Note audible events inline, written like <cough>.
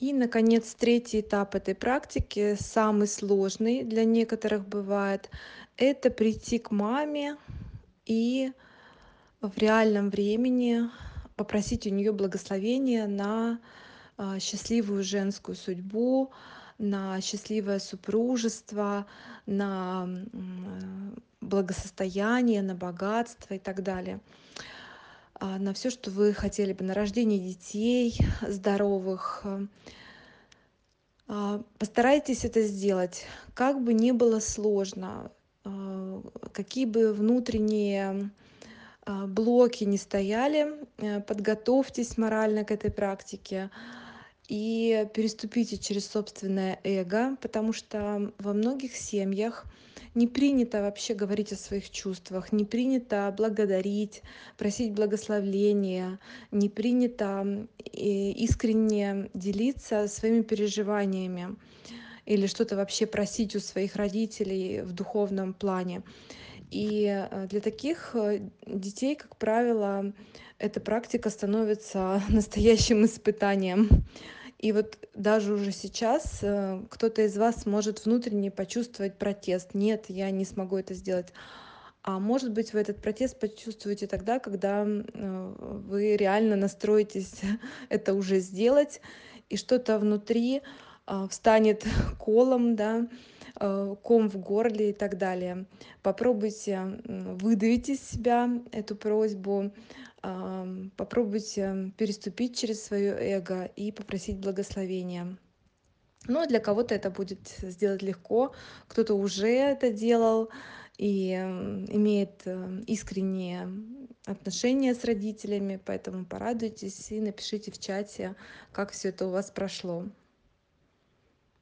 И, наконец, третий этап этой практики, самый сложный для некоторых бывает, это прийти к маме и в реальном времени попросить у нее благословения на а, счастливую женскую судьбу, на счастливое супружество, на благосостояние, на богатство и так далее. А, на все, что вы хотели бы, на рождение детей здоровых. А, постарайтесь это сделать, как бы ни было сложно, а, какие бы внутренние блоки не стояли, э, подготовьтесь морально к этой практике и переступите через собственное эго, потому что во многих семьях не принято вообще говорить о своих чувствах, не принято благодарить, просить благословения, не принято искренне делиться своими переживаниями или что-то вообще просить у своих родителей в духовном плане. И э, для таких э, детей, как правило, эта практика становится <laughs> настоящим испытанием. И вот даже уже сейчас э, кто-то из вас может внутренне почувствовать протест. Нет, я не смогу это сделать. А может быть, вы этот протест почувствуете тогда, когда э, вы реально настроитесь <laughs> это уже сделать, и что-то внутри встанет <laughs> колом, да, ком в горле и так далее. Попробуйте выдавить из себя эту просьбу, попробуйте переступить через свое эго и попросить благословения. Ну, а для кого-то это будет сделать легко, кто-то уже это делал и имеет э, искренние отношения с родителями, поэтому порадуйтесь и напишите в чате, как все это у вас прошло.